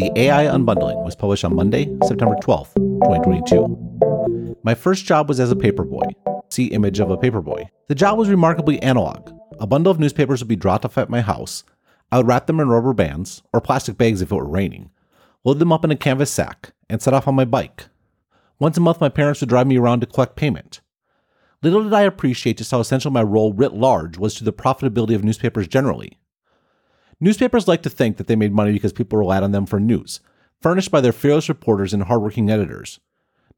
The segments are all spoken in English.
The AI Unbundling was published on Monday, September 12th, 2022. My first job was as a paperboy. See image of a paperboy. The job was remarkably analog. A bundle of newspapers would be dropped off at my house. I would wrap them in rubber bands, or plastic bags if it were raining, load them up in a canvas sack, and set off on my bike. Once a month, my parents would drive me around to collect payment. Little did I appreciate just how essential my role writ large was to the profitability of newspapers generally. Newspapers like to think that they made money because people relied on them for news, furnished by their fearless reporters and hardworking editors.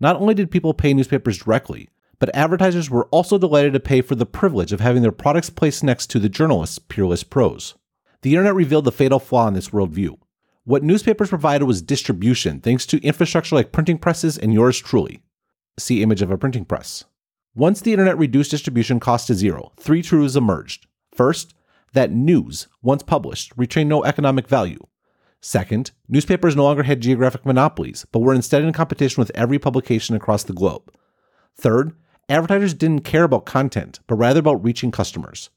Not only did people pay newspapers directly, but advertisers were also delighted to pay for the privilege of having their products placed next to the journalist's peerless prose. The internet revealed the fatal flaw in this worldview. What newspapers provided was distribution, thanks to infrastructure like printing presses and yours truly. See image of a printing press. Once the internet reduced distribution cost to zero, three truths emerged. First, that news, once published, retained no economic value. Second, newspapers no longer had geographic monopolies, but were instead in competition with every publication across the globe. Third, advertisers didn't care about content, but rather about reaching customers.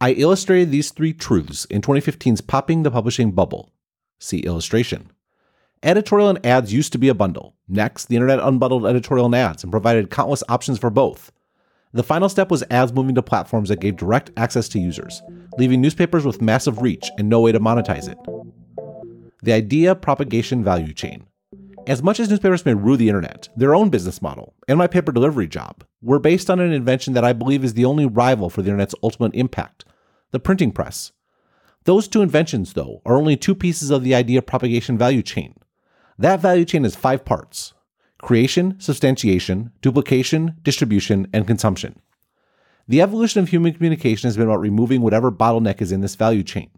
I illustrated these three truths in 2015's Popping the Publishing Bubble. See illustration. Editorial and ads used to be a bundle. Next, the internet unbundled editorial and ads and provided countless options for both. The final step was ads moving to platforms that gave direct access to users, leaving newspapers with massive reach and no way to monetize it. The idea propagation value chain. As much as newspapers may rue the internet, their own business model, and my paper delivery job, were based on an invention that I believe is the only rival for the internet's ultimate impact the printing press. Those two inventions, though, are only two pieces of the idea propagation value chain. That value chain is five parts creation, substantiation, duplication, distribution, and consumption. The evolution of human communication has been about removing whatever bottleneck is in this value chain.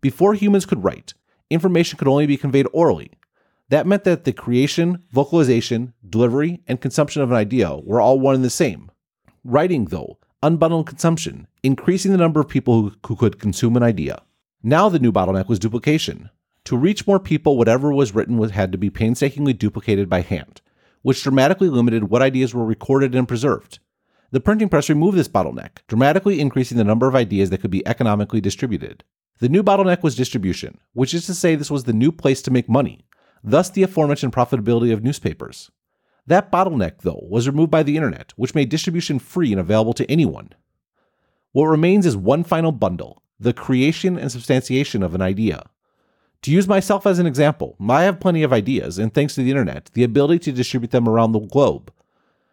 Before humans could write, information could only be conveyed orally. That meant that the creation, vocalization, delivery, and consumption of an idea were all one and the same. Writing, though, unbundled consumption, increasing the number of people who, could consume an idea. Now the new bottleneck was duplication. To reach more people, whatever was written had to be painstakingly duplicated by hand, which dramatically limited what ideas were recorded and preserved. The printing press removed this bottleneck, dramatically increasing the number of ideas that could be economically distributed. The new bottleneck was distribution, which is to say, this was the new place to make money, thus, the aforementioned profitability of newspapers. That bottleneck, though, was removed by the internet, which made distribution free and available to anyone. What remains is one final bundle the creation and substantiation of an idea. To use myself as an example, I have plenty of ideas, and thanks to the internet, the ability to distribute them around the globe.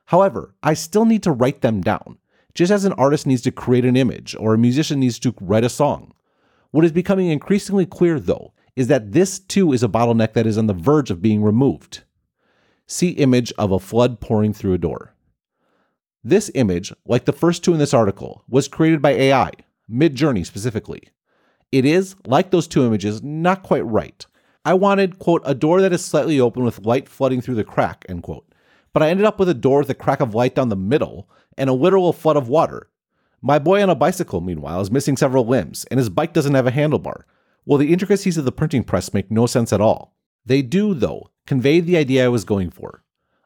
However, I still need to write them down, just as an artist needs to create an image or a musician needs to write a song. What is becoming increasingly clear, though, is that this too is a bottleneck that is on the verge of being removed. See image of a flood pouring through a door. This image, like the first two in this article, was created by AI, Midjourney specifically. It is, like those two images, not quite right. I wanted, quote, a door that is slightly open with light flooding through the crack, end quote. But I ended up with a door with a crack of light down the middle and a literal flood of water. My boy on a bicycle, meanwhile, is missing several limbs, and his bike doesn't have a handlebar. Well, the intricacies of the printing press make no sense at all. They do, though, convey the idea I was going for.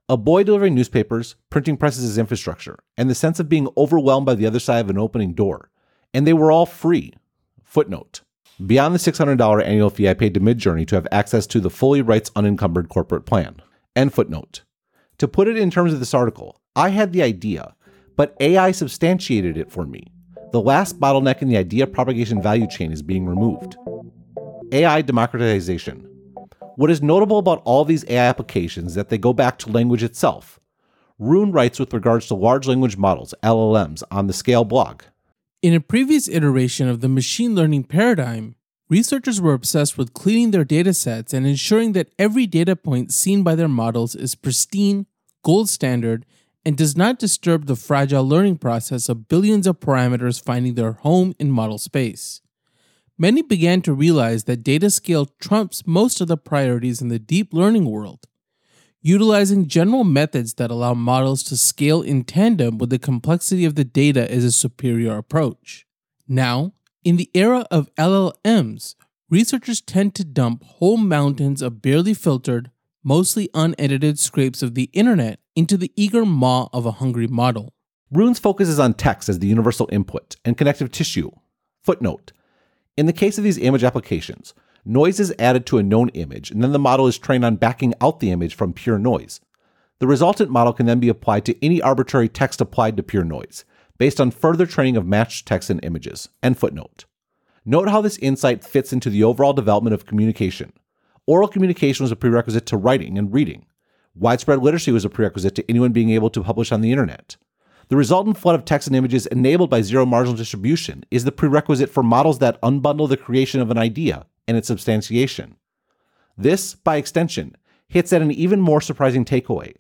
A boy delivering newspapers, printing presses as infrastructure, and the sense of being overwhelmed by the other side of an opening door. And they were all free, Footnote Beyond the $600 annual fee I paid to Midjourney to have access to the fully rights unencumbered corporate plan. End footnote. To put it in terms of this article, I had the idea, but AI substantiated it for me. The last bottleneck in the idea propagation value chain is being removed. AI democratization. What is notable about all these AI applications is that they go back to language itself. Roon writes with regards to large language models, LLMs, on the Scale blog. In a previous iteration of the machine learning paradigm, researchers were obsessed with cleaning their datasets and ensuring that every data point seen by their models is pristine, gold standard, and does not disturb the fragile learning process of billions of parameters finding their home in model space. Many began to realize that data scale trumps most of the priorities in the deep learning world, Utilizing general methods that allow models to scale in tandem with the complexity of the data is a superior approach. Now, in the era of LLMs, researchers tend to dump whole mountains of barely filtered, mostly unedited scrapes of the internet into the eager maw of a hungry model. Roon's focuses on text as the universal input and connective tissue. Footnote In the case of these image applications, Noise is added to a known image, and then the model is trained on backing out the image from pure noise. The resultant model can then be applied to any arbitrary text applied to pure noise, based on further training of matched text and images. End footnote. Note how this insight fits into the overall development of communication. Oral communication was a prerequisite to writing and reading. Widespread literacy was a prerequisite to anyone being able to publish on the internet. The resultant flood of text and images enabled by zero marginal distribution is the prerequisite for models that unbundle the creation of an idea and its substantiation. This, by extension, hits at an even more surprising takeaway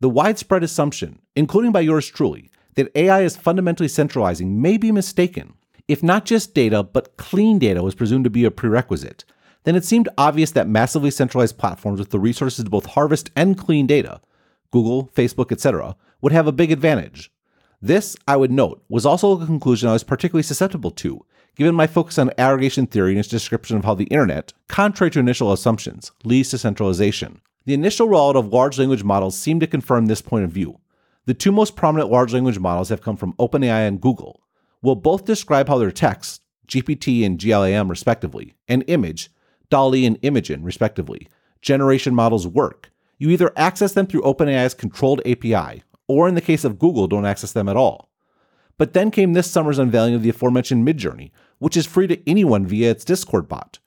the widespread assumption, including by yours truly, that AI is fundamentally centralizing may be mistaken. If not just data, but clean data was presumed to be a prerequisite, then it seemed obvious that massively centralized platforms with the resources to both harvest and clean data, Google, Facebook, etc., would have a big advantage. This, I would note, was also a conclusion I was particularly susceptible to, given my focus on aggregation theory and its description of how the internet, contrary to initial assumptions, leads to centralization. The initial rollout of large language models seemed to confirm this point of view. The two most prominent large language models have come from OpenAI and Google. Will both describe how their text, GPT and GLAM respectively, and image, DALL-E and Imagen respectively, generation models work. You either access them through OpenAI's controlled API, or in the case of Google, don't access them at all. But then came this summer's unveiling of the aforementioned Midjourney, which is free to anyone via its Discord bot.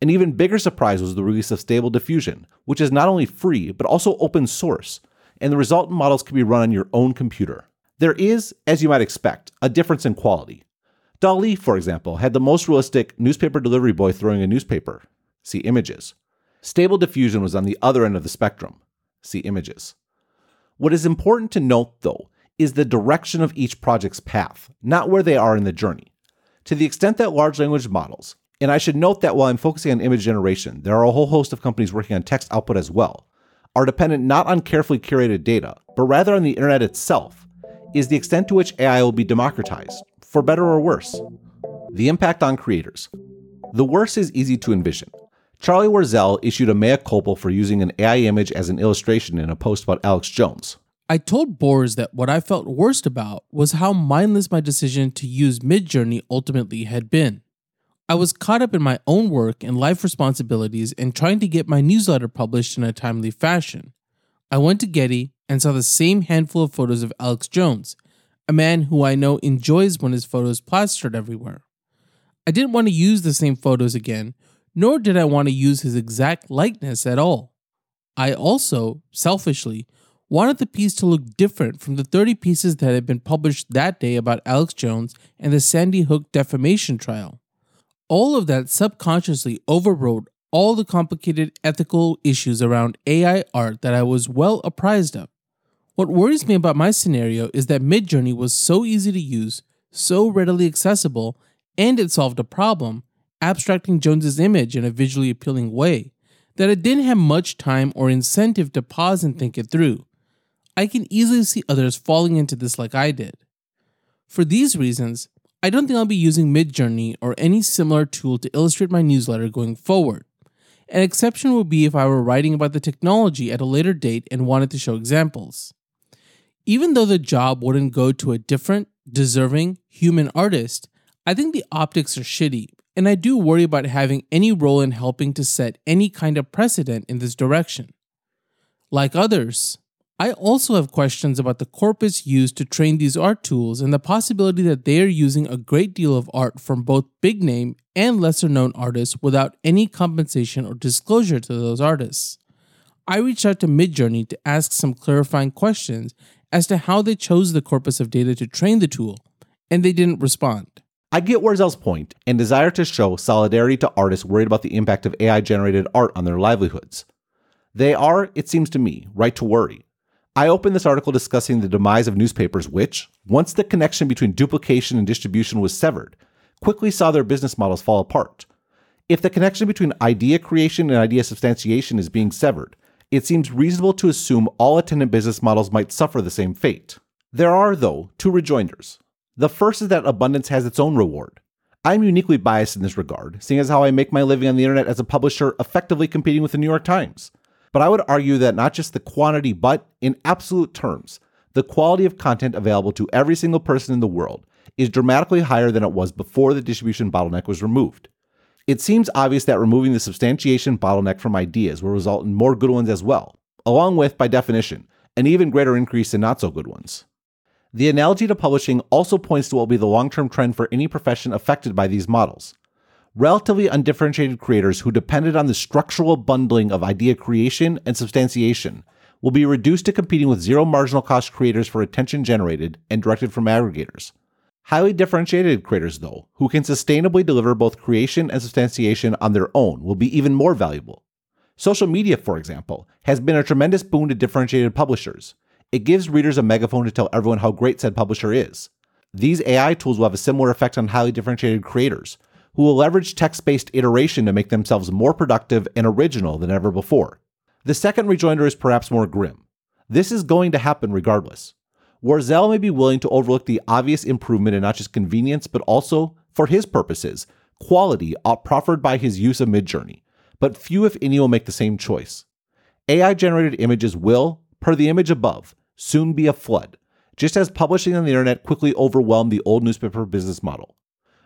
An even bigger surprise was the release of Stable Diffusion, which is not only free, but also open source, and the resultant models can be run on your own computer. There is, as you might expect, a difference in quality. DALL-E, for example, had the most realistic newspaper delivery boy throwing a newspaper. See images. Stable Diffusion was on the other end of the spectrum. See images. What is important to note, though, is the direction of each project's path, not where they are in the journey. To the extent that large language models, and I should note that while I'm focusing on image generation, there are a whole host of companies working on text output as well, are dependent not on carefully curated data, but rather on the internet itself, is the extent to which AI will be democratized, for better or worse. The impact on creators. The worst is easy to envision. Charlie Warzel issued a mea culpa for using an AI image as an illustration in a post about Alex Jones. I told Bors that what I felt worst about was how mindless my decision to use Midjourney ultimately had been. I was caught up in my own work and life responsibilities and trying to get my newsletter published in a timely fashion. I went to Getty and saw the same handful of photos of Alex Jones, a man who I know enjoys when his photos plastered everywhere. I didn't want to use the same photos again, nor did I want to use his exact likeness at all. I also, selfishly, wanted the piece to look different from the 30 pieces that had been published that day about Alex Jones and the Sandy Hook defamation trial all of that subconsciously overrode all the complicated ethical issues around AI art that I was well apprised of. What worries me about my scenario is that Midjourney was so easy to use, so readily accessible, and it solved a problem, abstracting Jones's image in a visually appealing way, that I didn't have much time or incentive to pause and think it through. I can easily see others falling into this like I did. For these reasons, I don't think I'll be using Midjourney or any similar tool to illustrate my newsletter going forward. An exception would be if I were writing about the technology at a later date and wanted to show examples. Even though the job wouldn't go to a different, deserving human artist, I think the optics are shitty, and I do worry about having any role in helping to set any kind of precedent in this direction. Like others, I also have questions about the corpus used to train these art tools and the possibility that they are using a great deal of art from both big name and lesser known artists without any compensation or disclosure to those artists. I reached out to Midjourney to ask some clarifying questions as to how they chose the corpus of data to train the tool, and they didn't respond. I get Warzel's point and desire to show solidarity to artists worried about the impact of AI generated art on their livelihoods. They are, it seems to me, right to worry. I opened this article discussing the demise of newspapers, which, once the connection between duplication and distribution was severed, quickly saw their business models fall apart. If the connection between idea creation and idea substantiation is being severed, it seems reasonable to assume all attendant business models might suffer the same fate. There are, though, two rejoinders. The first is that abundance has its own reward. I'm uniquely biased in this regard, seeing as how I make my living on the internet as a publisher effectively competing with the New York Times. But I would argue that not just the quantity, but in absolute terms, the quality of content available to every single person in the world is dramatically higher than it was before the distribution bottleneck was removed. It seems obvious that removing the substantiation bottleneck from ideas will result in more good ones as well, along with, by definition, an even greater increase in not so good ones. The analogy to publishing also points to what will be the long term trend for any profession affected by these models. Relatively undifferentiated creators who depended on the structural bundling of idea creation and substantiation will be reduced to competing with zero marginal cost creators for attention generated and directed from aggregators. Highly differentiated creators, though, who can sustainably deliver both creation and substantiation on their own, will be even more valuable. Social media, for example, has been a tremendous boon to differentiated publishers. It gives readers a megaphone to tell everyone how great said publisher is. These AI tools will have a similar effect on highly differentiated creators, who will leverage text based iteration to make themselves more productive and original than ever before. The second rejoinder is perhaps more grim. This is going to happen regardless. Warzel may be willing to overlook the obvious improvement in not just convenience, but also, for his purposes, quality proffered by his use of Midjourney, but few, if any, will make the same choice. AI generated images will, per the image above, soon be a flood, just as publishing on the internet quickly overwhelmed the old newspaper business model.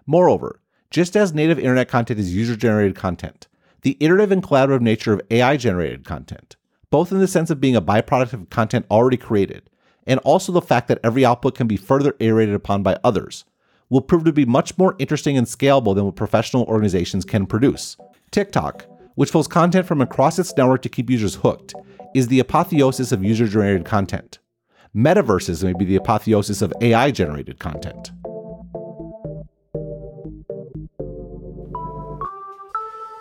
Moreover, just as native internet content is user generated content, the iterative and collaborative nature of AI generated content, both in the sense of being a byproduct of content already created, and also the fact that every output can be further iterated upon by others, will prove to be much more interesting and scalable than what professional organizations can produce. TikTok, which pulls content from across its network to keep users hooked, is the apotheosis of user generated content. Metaverses may be the apotheosis of AI generated content.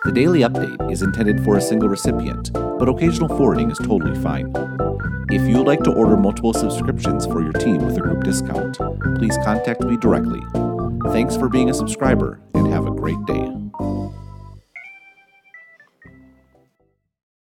The daily update is intended for a single recipient, but occasional forwarding is totally fine. If you would like to order multiple subscriptions for your team with a group discount, please contact me directly. Thanks for being a subscriber and have a great day.